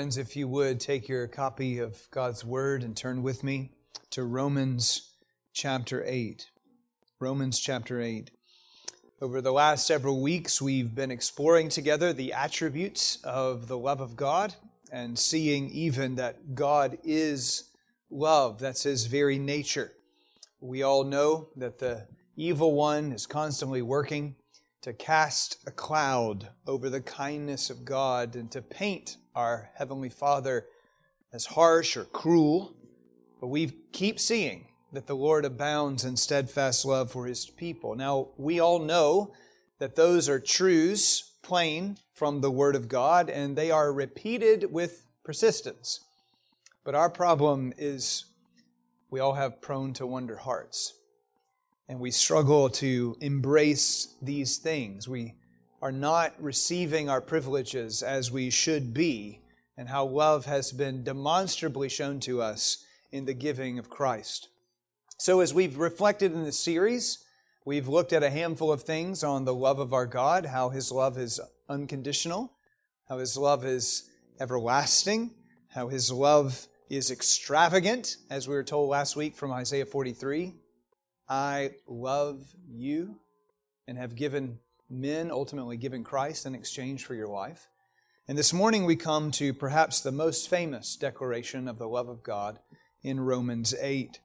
Friends, if you would take your copy of God's Word and turn with me to Romans chapter 8. Romans chapter 8. Over the last several weeks, we've been exploring together the attributes of the love of God and seeing even that God is love. That's His very nature. We all know that the evil one is constantly working to cast a cloud over the kindness of God and to paint our Heavenly Father as harsh or cruel. But we keep seeing that the Lord abounds in steadfast love for His people. Now, we all know that those are truths plain from the Word of God, and they are repeated with persistence. But our problem is we all have prone to wonder hearts and we struggle to embrace these things. We are not receiving our privileges as we should be, and how love has been demonstrably shown to us in the giving of Christ. So, as we've reflected in this series, we've looked at a handful of things on the love of our God, how His love is unconditional, how His love is everlasting, how His love is extravagant, as we were told last week from Isaiah 43, I love you and have given men, ultimately given Christ in exchange for your life. And this morning we come to perhaps the most famous declaration of the love of God in Romans 8.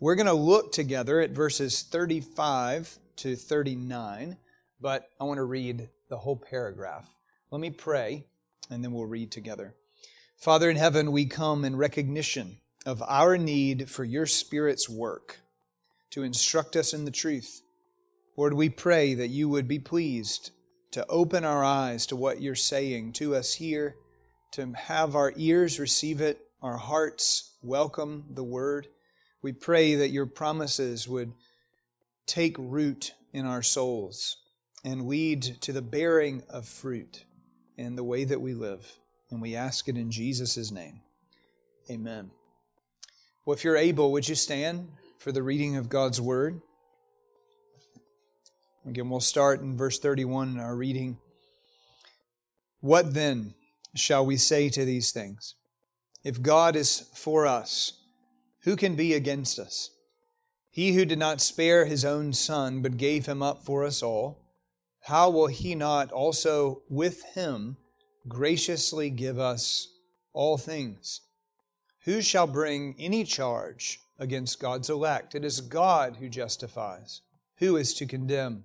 We're going to look together at verses 35 to 39, but I want to read the whole paragraph. Let me pray, and then we'll read together. Father in heaven, we come in recognition of our need for your Spirit's work to instruct us in the truth. Lord, we pray that you would be pleased to open our eyes to what you're saying to us here, to have our ears receive it, our hearts welcome the word. We pray that your promises would take root in our souls and lead to the bearing of fruit in the way that we live. And we ask it in Jesus' name. Amen. Well, if you're able, would you stand for the reading of God's Word. Again, we'll start in verse 31 in our reading. What then shall we say to these things? If God is for us, who can be against us? He who did not spare his own Son, but gave him up for us all, how will he not also with him graciously give us all things? Who shall bring any charge against God's elect. It is God who justifies. Who is to condemn?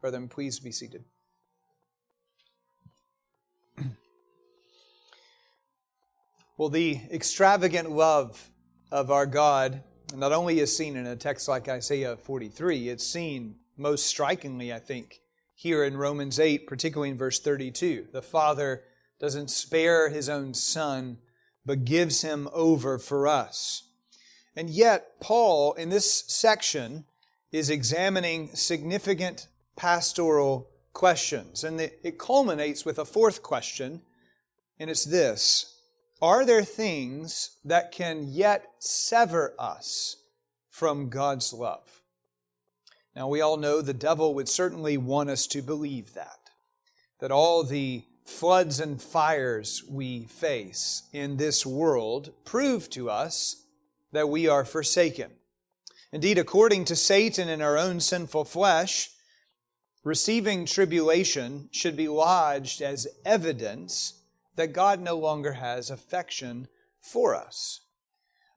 Brethren, please be seated. well, the extravagant love of our God not only is seen in a text like Isaiah 43, it's seen most strikingly, I think, here in Romans 8, particularly in verse 32. The Father doesn't spare his own Son, but gives him over for us. And yet, Paul, in this section, is examining significant pastoral questions. And it culminates with a fourth question, and it's this Are there things that can yet sever us from God's love? Now, we all know the devil would certainly want us to believe that, that all the floods and fires we face in this world prove to us that we are forsaken. Indeed, according to Satan in our own sinful flesh, receiving tribulation should be lodged as evidence that God no longer has affection for us.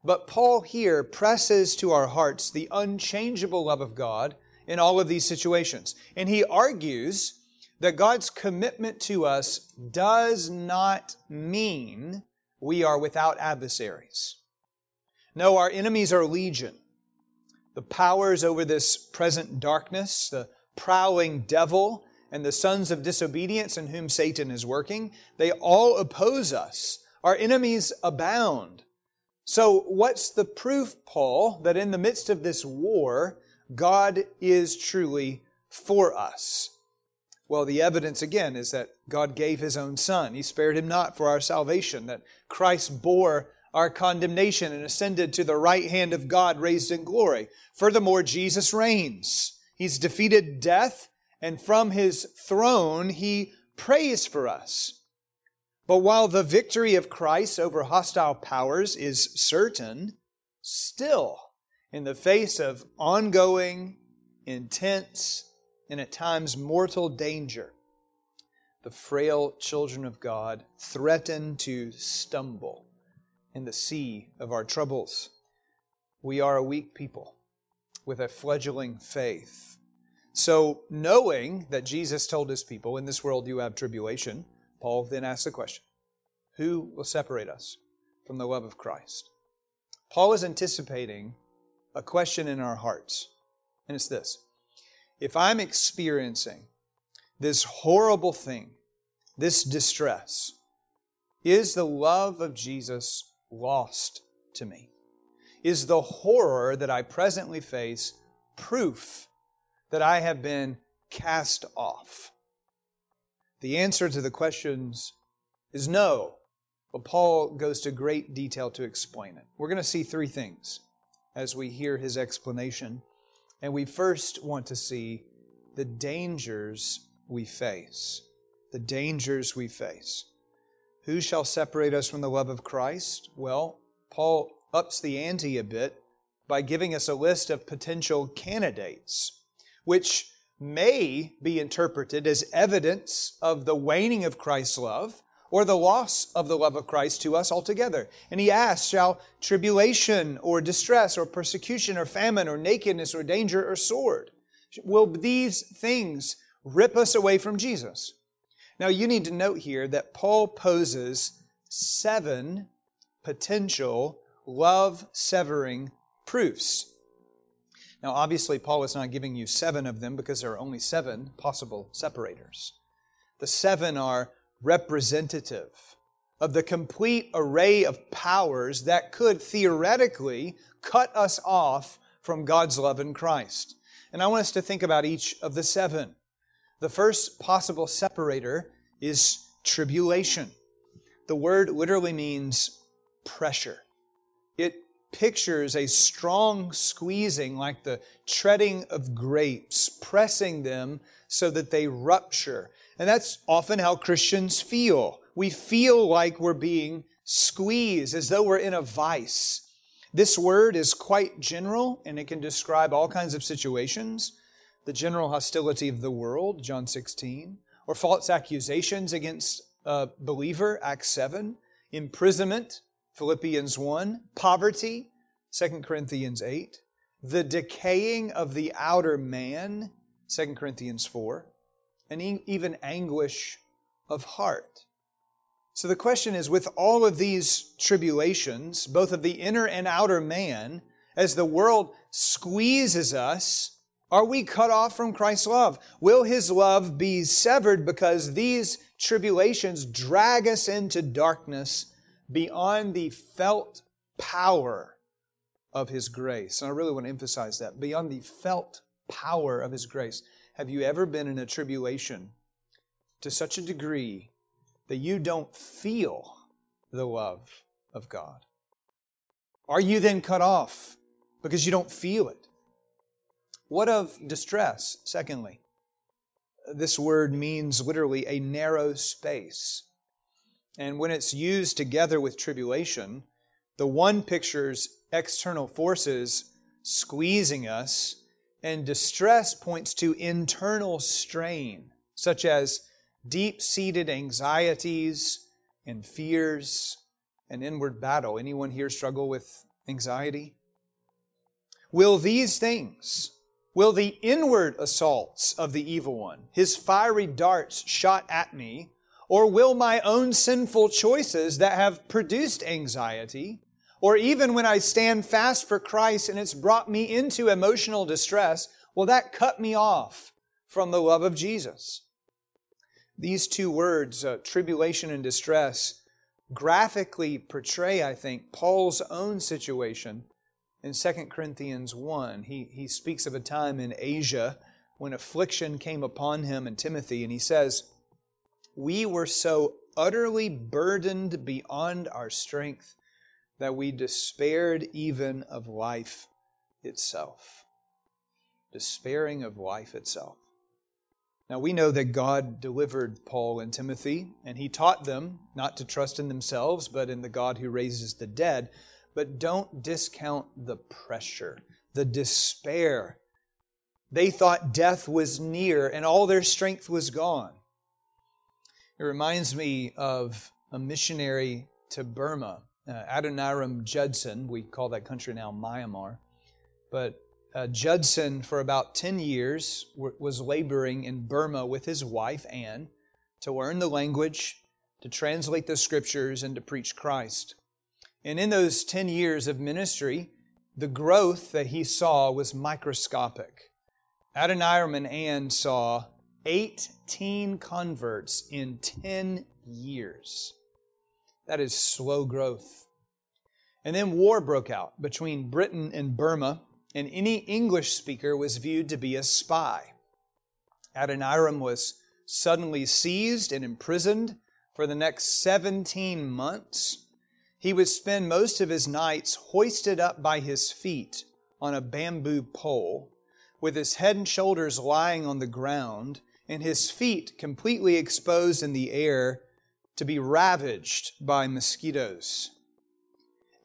But Paul here presses to our hearts the unchangeable love of God in all of these situations. And he argues that God's commitment to us does not mean we are without adversaries. No, our enemies are legion. The powers over this present darkness, the prowling devil, and the sons of disobedience in whom Satan is working, they all oppose us. Our enemies abound. So, what's the proof, Paul, that in the midst of this war, God is truly for us? Well, the evidence again is that God gave His own Son. He spared Him not for our salvation, that Christ bore our condemnation and ascended to the right hand of God, raised in glory. Furthermore, Jesus reigns. He's defeated death, and from His throne, He prays for us. But while the victory of Christ over hostile powers is certain, still, in the face of ongoing, intense, and at times mortal danger, the frail children of God threaten to stumble in the sea of our troubles. We are a weak people with a fledgling faith. So, knowing that Jesus told his people, In this world you have tribulation, Paul then asks the question Who will separate us from the love of Christ? Paul is anticipating a question in our hearts, and it's this If I'm experiencing this horrible thing, this distress, is the love of Jesus lost to me? Is the horror that I presently face proof that I have been cast off? The answer to the questions is no, but Paul goes to great detail to explain it. We're going to see three things as we hear his explanation. And we first want to see the dangers we face. The dangers we face. Who shall separate us from the love of Christ? Well, Paul ups the ante a bit by giving us a list of potential candidates, which may be interpreted as evidence of the waning of Christ's love or the loss of the love of Christ to us altogether. And he asks, Shall tribulation or distress or persecution or famine or nakedness or danger or sword, will these things rip us away from Jesus? Now, you need to note here that Paul poses seven potential love severing proofs. Now, obviously, Paul is not giving you seven of them because there are only seven possible separators. The seven are representative of the complete array of powers that could theoretically cut us off from God's love in Christ. And I want us to think about each of the seven. The first possible separator is tribulation. The word literally means pressure. It pictures a strong squeezing like the treading of grapes, pressing them so that they rupture. And that's often how Christians feel. We feel like we're being squeezed, as though we're in a vice. This word is quite general and it can describe all kinds of situations the general hostility of the world, John 16, or false accusations against a believer, Acts 7, imprisonment, Philippians 1, poverty, 2 Corinthians 8, the decaying of the outer man, 2 Corinthians 4, and even anguish of heart. So the question is with all of these tribulations, both of the inner and outer man, as the world squeezes us are we cut off from Christ's love? Will His love be severed because these tribulations drag us into darkness beyond the felt power of His grace? And I really want to emphasize that beyond the felt power of His grace. Have you ever been in a tribulation to such a degree that you don't feel the love of God? Are you then cut off because you don't feel it? What of distress? Secondly, this word means literally a narrow space. And when it's used together with tribulation, the one pictures external forces squeezing us, and distress points to internal strain, such as deep seated anxieties and fears an inward battle. Anyone here struggle with anxiety? Will these things, will the inward assaults of the evil one, his fiery darts shot at me, or will my own sinful choices that have produced anxiety, or even when I stand fast for Christ and it's brought me into emotional distress, will that cut me off from the love of Jesus? These two words, uh, tribulation and distress, graphically portray, I think, Paul's own situation in 2 Corinthians 1. He, he speaks of a time in Asia when affliction came upon him and Timothy, and he says, We were so utterly burdened beyond our strength that we despaired even of life itself. Despairing of life itself. Now we know that God delivered Paul and Timothy, and he taught them not to trust in themselves, but in the God who raises the dead. But don't discount the pressure, the despair. They thought death was near and all their strength was gone. It reminds me of a missionary to Burma, uh, Adoniram Judson. We call that country now Myanmar. But uh, Judson, for about 10 years, w- was laboring in Burma with his wife, Anne, to learn the language, to translate the scriptures, and to preach Christ. And in those 10 years of ministry, the growth that he saw was microscopic. Adoniram and Anne saw 18 converts in 10 years. That is slow growth. And then war broke out between Britain and Burma, and any English speaker was viewed to be a spy. Adoniram was suddenly seized and imprisoned for the next 17 months he would spend most of his nights hoisted up by his feet on a bamboo pole, with his head and shoulders lying on the ground, and his feet completely exposed in the air to be ravaged by mosquitoes.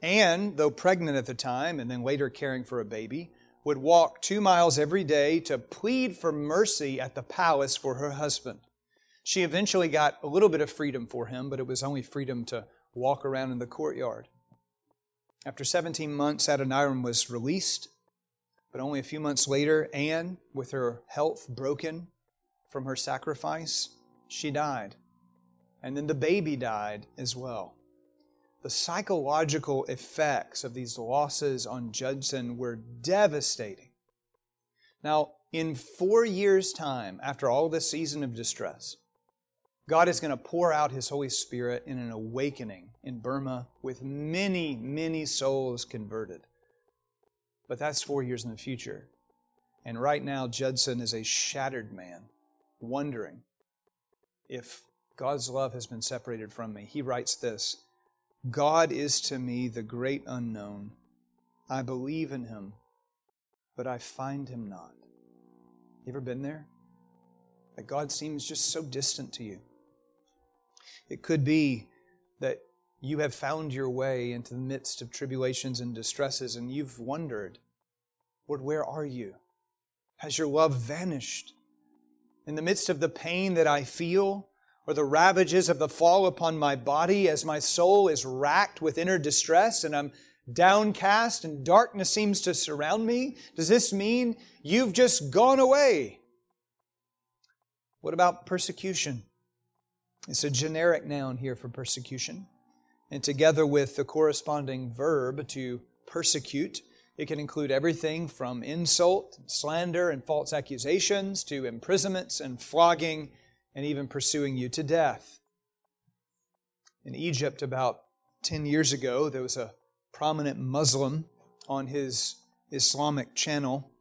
Anne, though pregnant at the time and then later caring for a baby, would walk two miles every day to plead for mercy at the palace for her husband. She eventually got a little bit of freedom for him, but it was only freedom to walk around in the courtyard. After 17 months, Adoniram was released, but only a few months later, Anne, with her health broken from her sacrifice, she died. And then the baby died as well. The psychological effects of these losses on Judson were devastating. Now, in four years' time, after all this season of distress, God is going to pour out His Holy Spirit in an awakening in Burma with many, many souls converted. But that's four years in the future. And right now, Judson is a shattered man, wondering if God's love has been separated from me. He writes this God is to me the great unknown. I believe in Him, but I find Him not. You ever been there? That God seems just so distant to you. It could be that you have found your way into the midst of tribulations and distresses, and you've wondered, Lord, where are you? Has your love vanished? In the midst of the pain that I feel, or the ravages of the fall upon my body, as my soul is racked with inner distress and I'm downcast and darkness seems to surround me, does this mean you've just gone away? What about persecution? It's a generic noun here for persecution. And together with the corresponding verb to persecute, it can include everything from insult, slander, and false accusations to imprisonments and flogging and even pursuing you to death. In Egypt, about 10 years ago, there was a prominent Muslim on his Islamic channel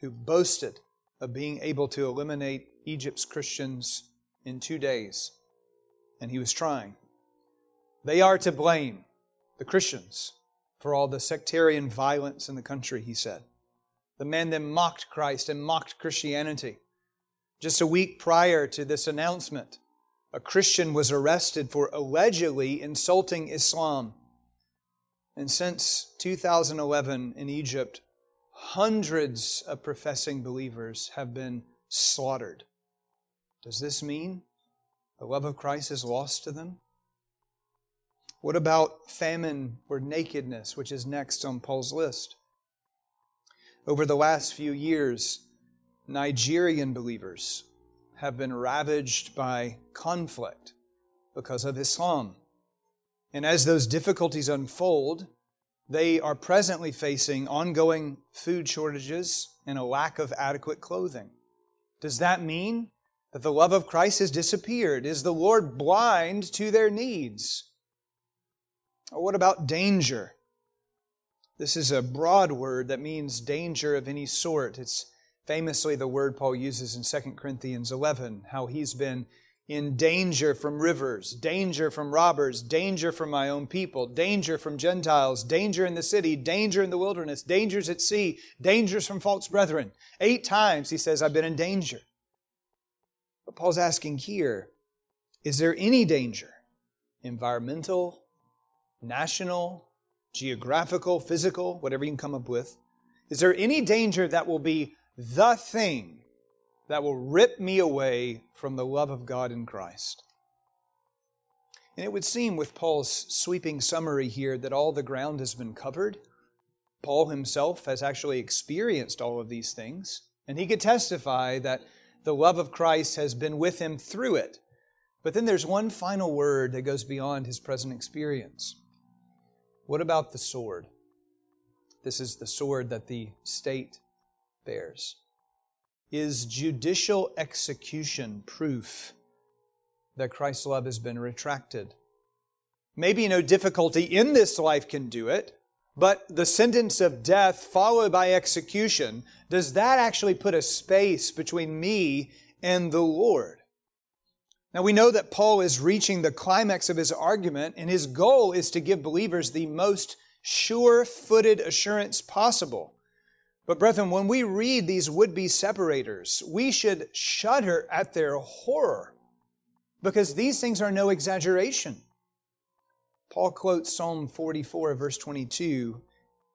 who boasted of being able to eliminate Egypt's Christians in two days and he was trying. They are to blame, the Christians, for all the sectarian violence in the country, he said. The man then mocked Christ and mocked Christianity. Just a week prior to this announcement, a Christian was arrested for allegedly insulting Islam. And since 2011 in Egypt, hundreds of professing believers have been slaughtered. Does this mean the love of Christ is lost to them? What about famine or nakedness, which is next on Paul's list? Over the last few years, Nigerian believers have been ravaged by conflict because of Islam. And as those difficulties unfold, they are presently facing ongoing food shortages and a lack of adequate clothing. Does that mean that the love of Christ has disappeared? Is the Lord blind to their needs? What about danger? This is a broad word that means danger of any sort. It's famously the word Paul uses in 2 Corinthians 11, how he's been in danger from rivers, danger from robbers, danger from my own people, danger from Gentiles, danger in the city, danger in the wilderness, dangers at sea, dangers from false brethren. Eight times he says, I've been in danger. But Paul's asking here, is there any danger? Environmental, national, geographical, physical, whatever you can come up with. Is there any danger that will be the thing that will rip me away from the love of God in Christ. And it would seem, with Paul's sweeping summary here, that all the ground has been covered. Paul himself has actually experienced all of these things, and he could testify that the love of Christ has been with him through it. But then there's one final word that goes beyond his present experience. What about the sword? This is the sword that the state bears. Is judicial execution proof that Christ's love has been retracted? Maybe no difficulty in this life can do it, but the sentence of death followed by execution, does that actually put a space between me and the Lord? Now we know that Paul is reaching the climax of his argument, and his goal is to give believers the most sure footed assurance possible but, brethren, when we read these would be separators, we should shudder at their horror because these things are no exaggeration. Paul quotes Psalm 44, verse 22,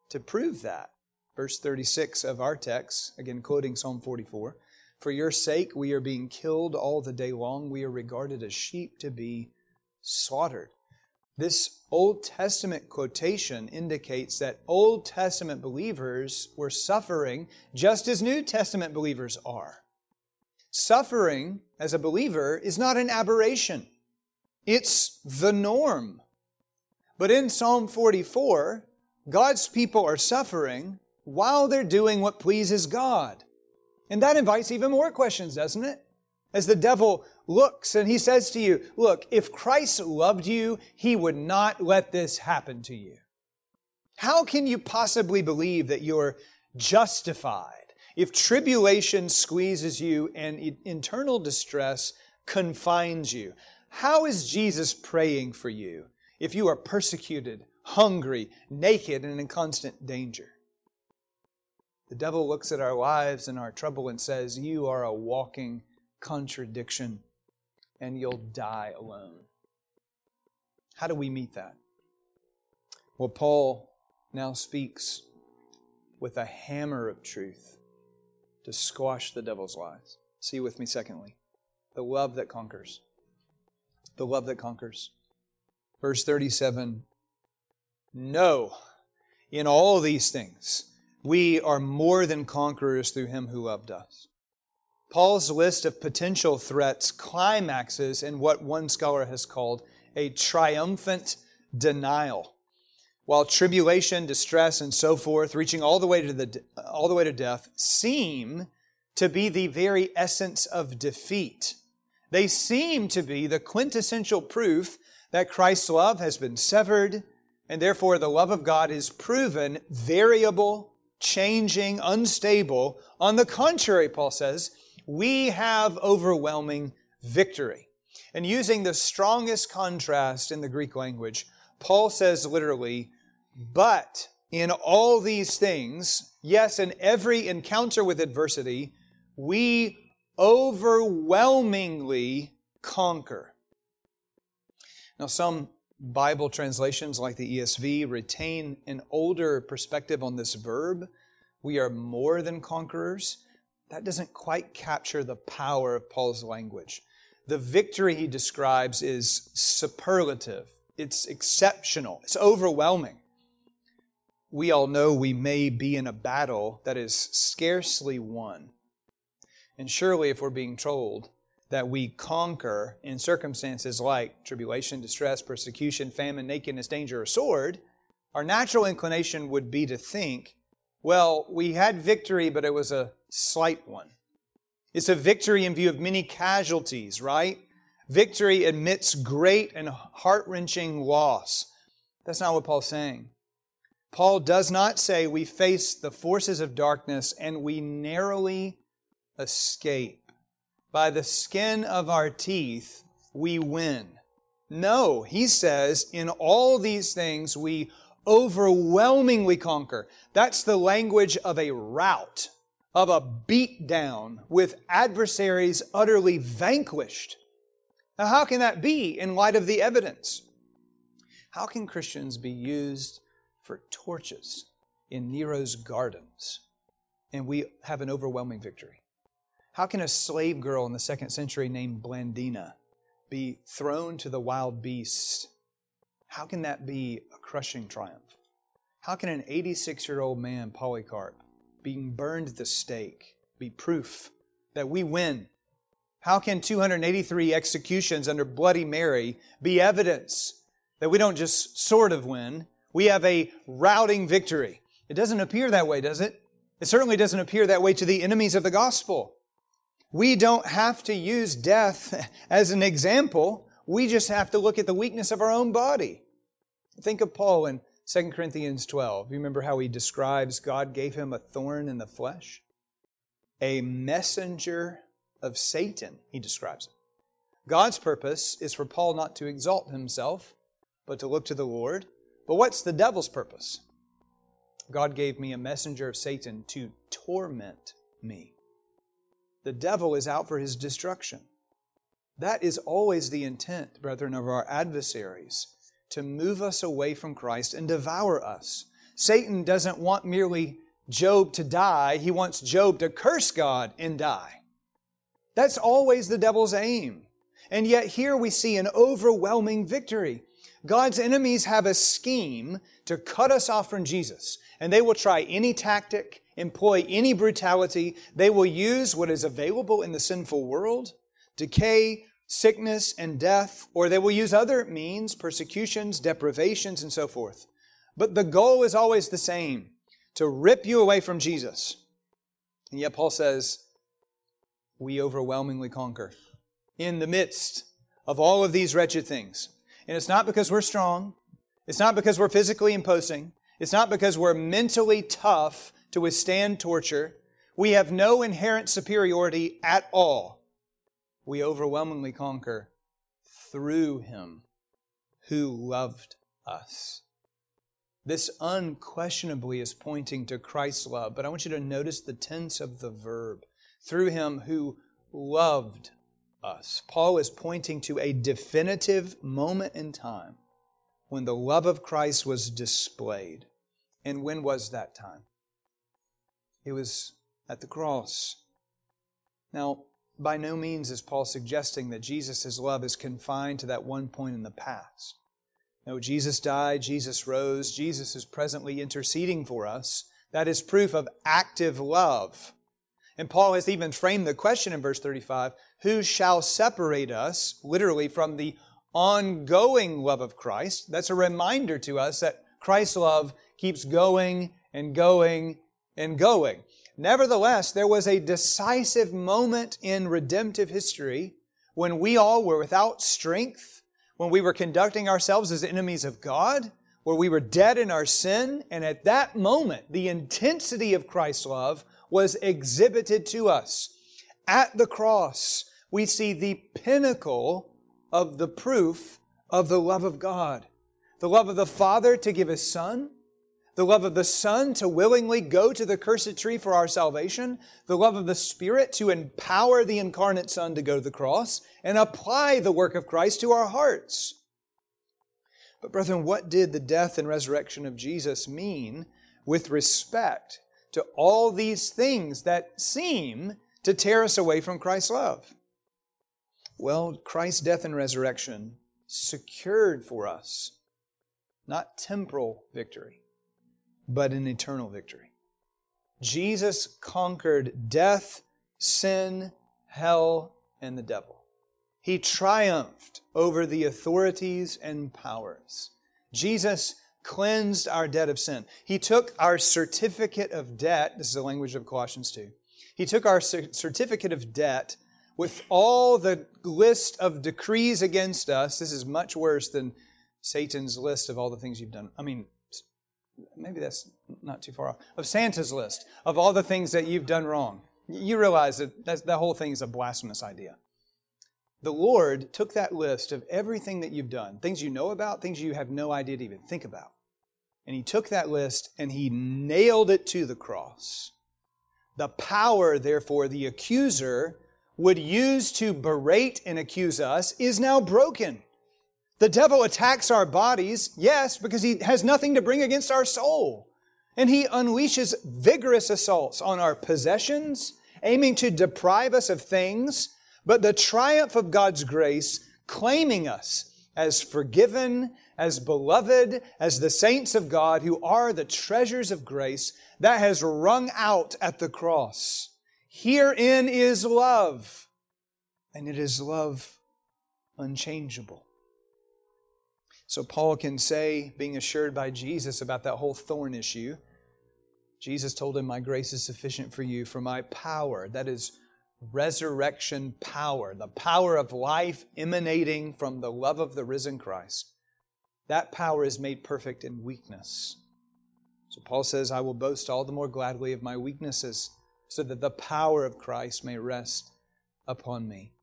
to prove that. Verse 36 of our text, again quoting Psalm 44 For your sake we are being killed all the day long, we are regarded as sheep to be slaughtered. This Old Testament quotation indicates that Old Testament believers were suffering just as New Testament believers are. Suffering as a believer is not an aberration, it's the norm. But in Psalm 44, God's people are suffering while they're doing what pleases God. And that invites even more questions, doesn't it? As the devil looks and he says to you, Look, if Christ loved you, he would not let this happen to you. How can you possibly believe that you're justified if tribulation squeezes you and internal distress confines you? How is Jesus praying for you if you are persecuted, hungry, naked, and in constant danger? The devil looks at our lives and our trouble and says, You are a walking contradiction, and you'll die alone. How do we meet that? Well, Paul now speaks with a hammer of truth to squash the devil's lies. See with me, secondly, the love that conquers. The love that conquers. Verse 37 No, in all these things, we are more than conquerors through him who loved us. Paul's list of potential threats climaxes in what one scholar has called a triumphant denial. While tribulation, distress, and so forth, reaching all the way to, the, all the way to death, seem to be the very essence of defeat. They seem to be the quintessential proof that Christ's love has been severed, and therefore the love of God is proven variable, changing, unstable. On the contrary, Paul says, we have overwhelming victory. And using the strongest contrast in the Greek language, Paul says literally, but in all these things, yes, in every encounter with adversity, we overwhelmingly conquer. Now, some Bible translations, like the ESV, retain an older perspective on this verb. We are more than conquerors that doesn't quite capture the power of Paul's language. The victory he describes is superlative, it's exceptional, it's overwhelming. We all know we may be in a battle that is scarcely won. And surely, if we're being told that we conquer in circumstances like tribulation, distress, persecution, famine, nakedness, danger, or sword, our natural inclination would be to think, well, we had victory, but it was a slight one. It's a victory in view of many casualties, right? Victory amidst great and heart wrenching loss. That's not what Paul's saying. Paul does not say we face the forces of darkness and we narrowly escape. By the skin of our teeth, we win. No, he says, in all these things we overwhelmingly conquer. That's the language of a rout, of a beatdown with adversaries utterly vanquished. Now, how can that be in light of the evidence? How can Christians be used for torches in Nero's gardens and we have an overwhelming victory? How can a slave girl in the second century named Blandina be thrown to the wild beasts? How can that be a crushing triumph? How can an 86 year old man, Polycarp, being burned at the stake, be proof that we win how can 283 executions under Bloody Mary be evidence that we don't just sort of win? We have a routing victory. It doesn't appear that way, does it? It certainly doesn't appear that way to the enemies of the gospel. We don't have to use death as an example. We just have to look at the weakness of our own body. Think of Paul in 2 Corinthians 12. You remember how he describes God gave him a thorn in the flesh? A messenger of Satan, he describes it. God's purpose is for Paul not to exalt himself, but to look to the Lord. But what's the devil's purpose? God gave me a messenger of Satan to torment me. The devil is out for his destruction. That is always the intent, brethren, of our adversaries to move us away from Christ and devour us. Satan doesn't want merely Job to die, he wants Job to curse God and die. That's always the devil's aim. And yet here we see an overwhelming victory. God's enemies have a scheme to cut us off from Jesus, and they will try any tactic, employ any brutality. They will use what is available in the sinful world decay, sickness, and death, or they will use other means, persecutions, deprivations, and so forth. But the goal is always the same to rip you away from Jesus. And yet Paul says, we overwhelmingly conquer in the midst of all of these wretched things. And it's not because we're strong. It's not because we're physically imposing. It's not because we're mentally tough to withstand torture. We have no inherent superiority at all. We overwhelmingly conquer through Him who loved us. This unquestionably is pointing to Christ's love, but I want you to notice the tense of the verb through him who loved us. Paul is pointing to a definitive moment in time when the love of Christ was displayed. And when was that time? It was at the cross. Now, by no means is Paul suggesting that Jesus' love is confined to that one point in the past. No, Jesus died, Jesus rose, Jesus is presently interceding for us. That is proof of active love. And Paul has even framed the question in verse 35 Who shall separate us, literally, from the ongoing love of Christ? That's a reminder to us that Christ's love keeps going and going and going. Nevertheless, there was a decisive moment in redemptive history when we all were without strength, when we were conducting ourselves as enemies of God, where we were dead in our sin, and at that moment, the intensity of Christ's love was exhibited to us. At the cross, we see the pinnacle of the proof of the love of God. The love of the Father to give His Son, the love of the Son to willingly go to the cursed tree for our salvation, the love of the Spirit to empower the incarnate Son to go to the cross and apply the work of Christ to our hearts. But, brethren, what did the death and resurrection of Jesus mean with respect to all these things that seem to tear us away from Christ's love? Well, Christ's death and resurrection secured for us not temporal victory, but an eternal victory. Jesus conquered death, sin, hell, and the devil. He triumphed over the authorities and powers. Jesus cleansed our debt of sin. He took our certificate of debt, this is the language of Colossians 2. He took our certificate of debt with all the list of decrees against us. This is much worse than Satan's list of all the things you've done. I mean, maybe that's not too far off. Of Santa's list of all the things that you've done wrong. You realize that that whole thing is a blasphemous idea. The Lord took that list of everything that you've done, things you know about, things you have no idea to even think about. And He took that list and He nailed it to the cross. The power, therefore, the accuser would use to berate and accuse us is now broken. The devil attacks our bodies, yes, because he has nothing to bring against our soul. And he unleashes vigorous assaults on our possessions, aiming to deprive us of things but the triumph of God's grace claiming us as forgiven, as beloved, as the saints of God who are the treasures of grace that has rung out at the cross. Herein is love, and it is love unchangeable. So Paul can say, being assured by Jesus about that whole thorn issue, Jesus told him, My grace is sufficient for you, for my power, that is resurrection power, the power of life emanating from the love of the risen Christ. That power is made perfect in weakness. So Paul says, I will boast all the more gladly of my weaknesses, so that the power of Christ may rest upon me.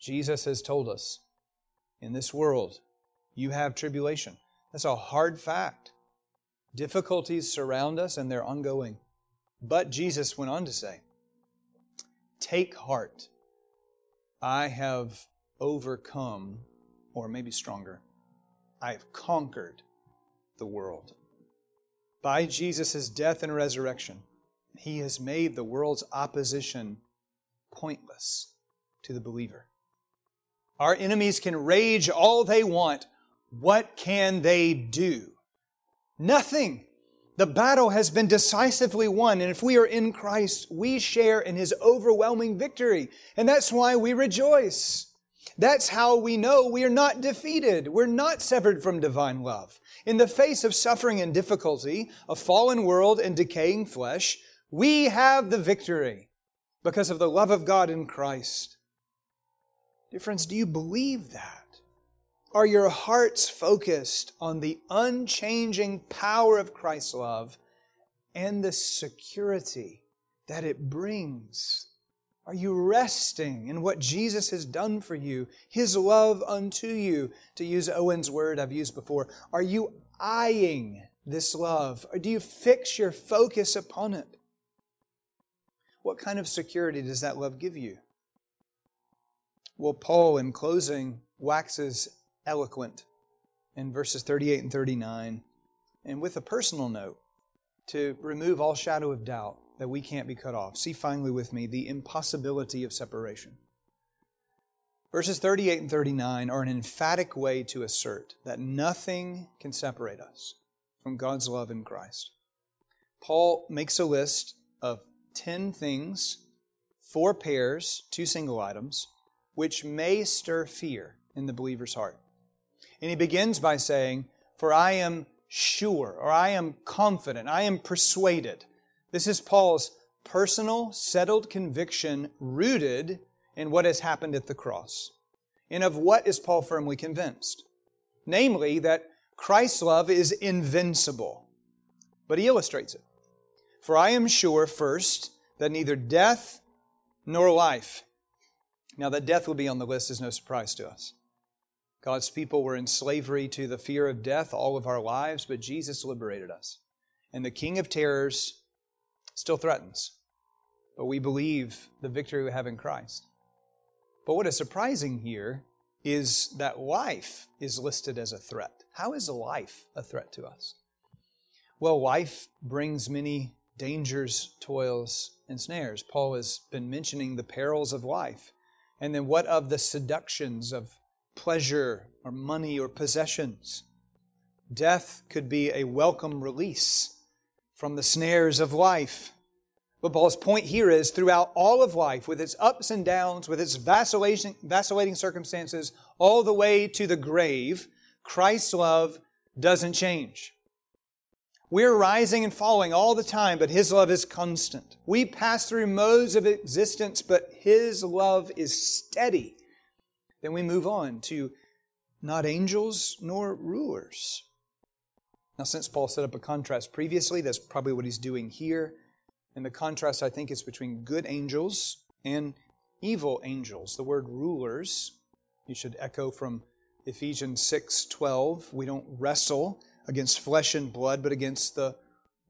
Jesus has told us, in this world, you have tribulation. That's a hard fact. Difficulties surround us and they're ongoing. But Jesus went on to say, Take heart. I have overcome, or maybe stronger, I have conquered the world. By Jesus' death and resurrection, he has made the world's opposition pointless to the believer. Our enemies can rage all they want. What can they do? Nothing. The battle has been decisively won, and if we are in Christ, we share in His overwhelming victory. And that's why we rejoice. That's how we know we are not defeated. We're not severed from divine love. In the face of suffering and difficulty, a fallen world and decaying flesh, we have the victory because of the love of God in Christ. Dear friends, do you believe that? Are your hearts focused on the unchanging power of Christ's love and the security that it brings? Are you resting in what Jesus has done for you, His love unto you? To use Owen's word I've used before, are you eyeing this love? Or do you fix your focus upon it? What kind of security does that love give you? Well, Paul, in closing, waxes eloquent in verses 38 and 39, and with a personal note to remove all shadow of doubt that we can't be cut off. See finally with me the impossibility of separation. Verses 38 and 39 are an emphatic way to assert that nothing can separate us from God's love in Christ. Paul makes a list of 10 things, four pairs, two single items, which may stir fear in the believer's heart. And he begins by saying, For I am sure, or I am confident, I am persuaded. This is Paul's personal, settled conviction rooted in what has happened at the cross. And of what is Paul firmly convinced? Namely, that Christ's love is invincible. But he illustrates it. For I am sure, first, that neither death nor life. Now, that death will be on the list is no surprise to us. God's people were in slavery to the fear of death all of our lives, but Jesus liberated us. And the King of terrors still threatens. But we believe the victory we have in Christ. But what is surprising here is that life is listed as a threat. How is life a threat to us? Well, life brings many dangers, toils, and snares. Paul has been mentioning the perils of life. And then what of the seductions of pleasure or money or possessions. Death could be a welcome release from the snares of life. But Paul's point here is throughout all of life, with its ups and downs, with its vacillating, vacillating circumstances, all the way to the grave, Christ's love doesn't change. We're rising and falling all the time, but His love is constant. We pass through modes of existence, but His love is steady. Then we move on to not angels nor rulers. Now, since Paul set up a contrast previously, that's probably what he's doing here. And the contrast, I think, is between good angels and evil angels. The word rulers, you should echo from Ephesians 6:12. We don't wrestle against flesh and blood, but against the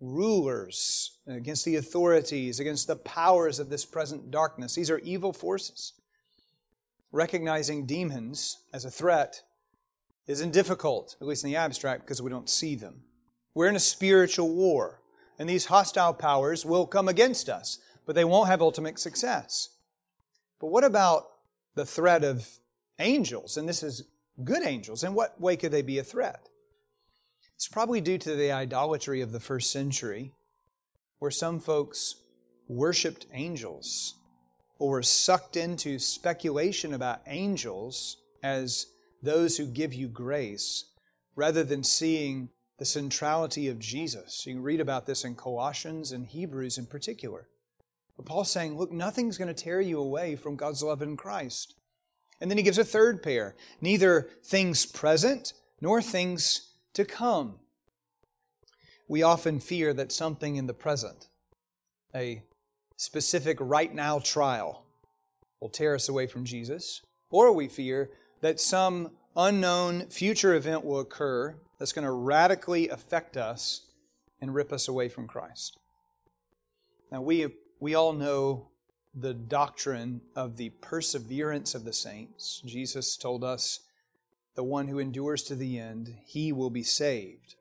rulers, against the authorities, against the powers of this present darkness. These are evil forces. Recognizing demons as a threat isn't difficult, at least in the abstract, because we don't see them. We're in a spiritual war and these hostile powers will come against us, but they won't have ultimate success. But what about the threat of angels? And this is good angels. In what way could they be a threat? It's probably due to the idolatry of the first century, where some folks worshiped angels or were sucked into speculation about angels as those who give you grace rather than seeing the centrality of Jesus. You can read about this in Colossians and Hebrews in particular. But Paul's saying, look, nothing's going to tear you away from God's love in Christ. And then he gives a third pair neither things present nor things to come. We often fear that something in the present, a specific right now trial, will tear us away from Jesus, or we fear that some unknown future event will occur that's going to radically affect us and rip us away from Christ. Now, we, we all know the doctrine of the perseverance of the saints. Jesus told us, the one who endures to the end, he will be saved.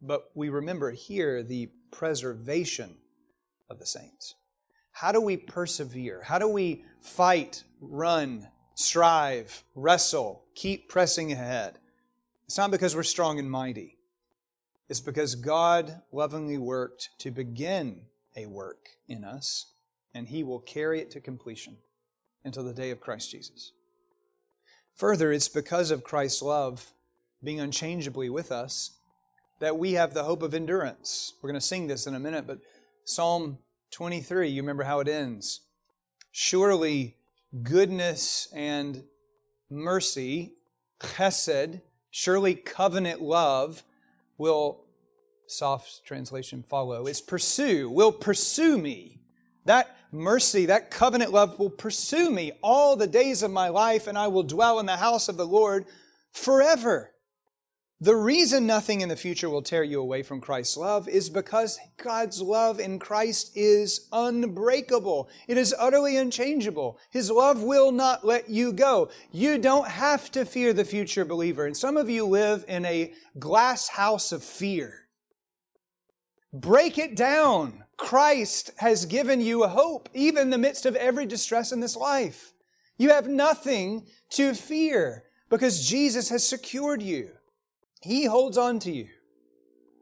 But we remember here the preservation of the saints. How do we persevere? How do we fight, run, strive, wrestle, keep pressing ahead? It's not because we're strong and mighty. It's because God lovingly worked to begin a work in us, and He will carry it to completion until the day of Christ Jesus. Further, it's because of Christ's love being unchangeably with us that we have the hope of endurance. We're going to sing this in a minute, but Psalm 23, you remember how it ends. Surely goodness and mercy, chesed, Surely covenant love will, soft translation, follow. It's pursue, will pursue me. That mercy, that covenant love will pursue me all the days of my life, and I will dwell in the house of the Lord forever. The reason nothing in the future will tear you away from Christ's love is because God's love in Christ is unbreakable. It is utterly unchangeable. His love will not let you go. You don't have to fear the future believer. And some of you live in a glass house of fear. Break it down. Christ has given you hope, even in the midst of every distress in this life. You have nothing to fear because Jesus has secured you. He holds on to you.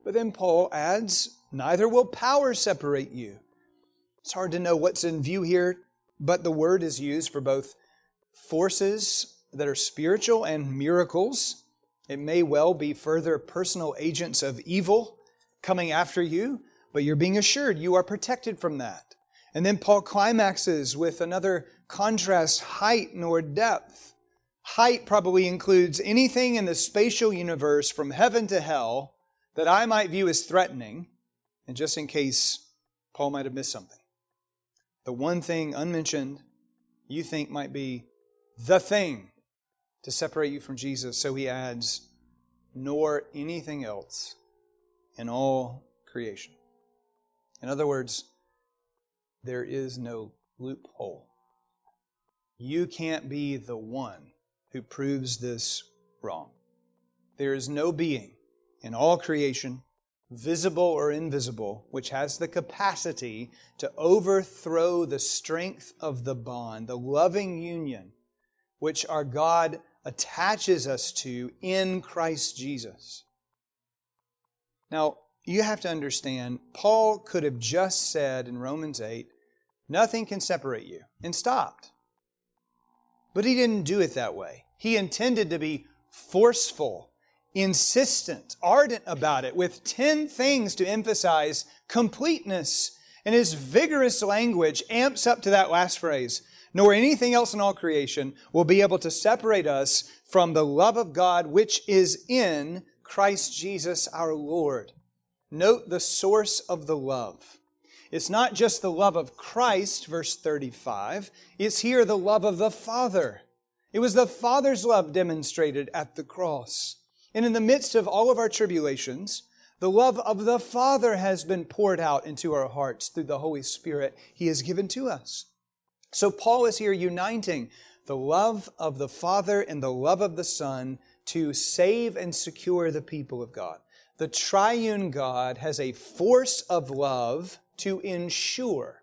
But then Paul adds, neither will power separate you. It's hard to know what's in view here, but the word is used for both forces that are spiritual and miracles. It may well be further personal agents of evil coming after you, but you're being assured you are protected from that. And then Paul climaxes with another contrast height nor depth. Height probably includes anything in the spatial universe from heaven to hell that I might view as threatening, and just in case Paul might have missed something. The one thing unmentioned you think might be the thing to separate you from Jesus. So he adds, nor anything else in all creation. In other words, there is no loophole. You can't be the one who proves this wrong. There is no being in all creation, visible or invisible, which has the capacity to overthrow the strength of the bond, the loving union which our God attaches us to in Christ Jesus. Now, you have to understand, Paul could have just said in Romans 8, nothing can separate you, and stopped. But he didn't do it that way. He intended to be forceful, insistent, ardent about it, with 10 things to emphasize completeness. And his vigorous language amps up to that last phrase nor anything else in all creation will be able to separate us from the love of God which is in Christ Jesus our Lord. Note the source of the love. It's not just the love of Christ, verse 35, it's here the love of the Father. It was the Father's love demonstrated at the cross. And in the midst of all of our tribulations, the love of the Father has been poured out into our hearts through the Holy Spirit He has given to us. So Paul is here uniting the love of the Father and the love of the Son to save and secure the people of God. The triune God has a force of love to ensure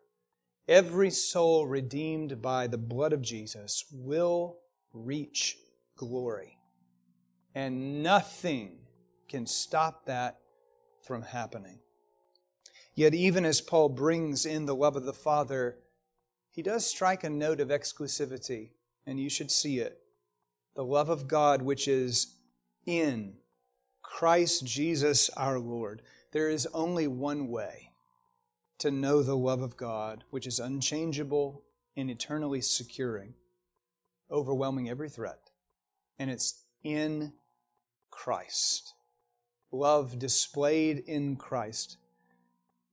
every soul redeemed by the blood of Jesus will reach glory. And nothing can stop that from happening. Yet, even as Paul brings in the love of the Father, he does strike a note of exclusivity, and you should see it. The love of God, which is in Christ Jesus our Lord. There is only one way to know the love of God, which is unchangeable and eternally securing, overwhelming every threat. And it's in Christ. Love displayed in Christ.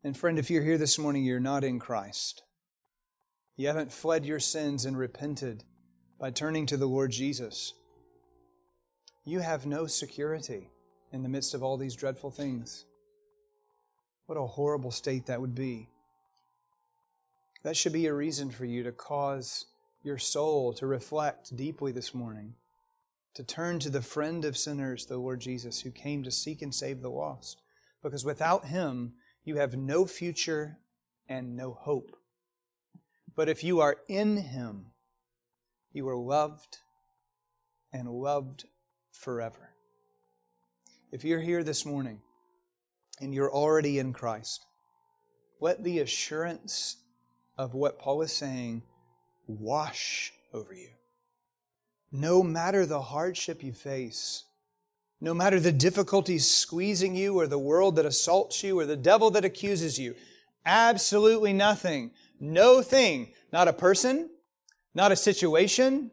And friend, if you're here this morning, you're not in Christ. You haven't fled your sins and repented by turning to the Lord Jesus. You have no security in the midst of all these dreadful things. What a horrible state that would be. That should be a reason for you to cause your soul to reflect deeply this morning, to turn to the friend of sinners, the Lord Jesus, who came to seek and save the lost. Because without him, you have no future and no hope. But if you are in Him, you are loved and loved forever. If you're here this morning and you're already in Christ, let the assurance of what Paul is saying wash over you. No matter the hardship you face, no matter the difficulties squeezing you, or the world that assaults you, or the devil that accuses you, absolutely nothing no thing, not a person, not a situation,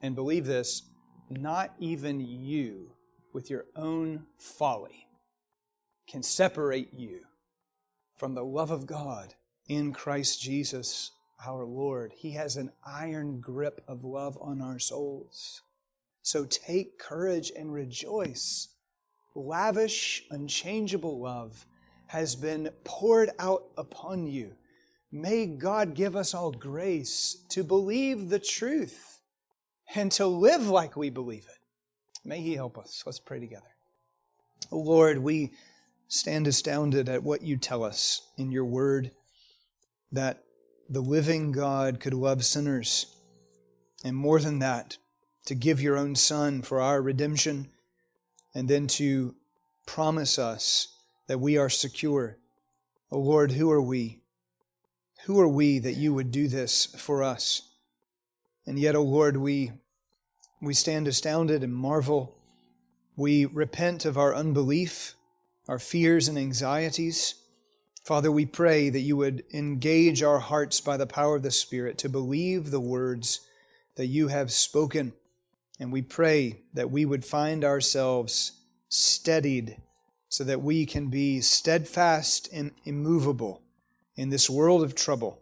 and believe this, not even you with your own folly can separate you from the love of God in Christ Jesus our Lord. He has an iron grip of love on our souls. So take courage and rejoice. Lavish, unchangeable love has been poured out upon you May God give us all grace to believe the truth and to live like we believe it. May He help us. Let's pray together. Lord, we stand astounded at what you tell us in your word that the living God could love sinners, and more than that, to give your own Son for our redemption, and then to promise us that we are secure. Oh Lord, who are we? Who are we that you would do this for us? And yet, O oh Lord, we, we stand astounded and marvel. We repent of our unbelief, our fears and anxieties. Father, we pray that you would engage our hearts by the power of the Spirit to believe the words that you have spoken. And we pray that we would find ourselves steadied so that we can be steadfast and immovable in this world of trouble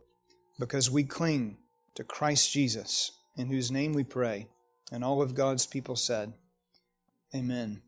because we cling to Christ Jesus, in whose name we pray. And all of God's people said, Amen.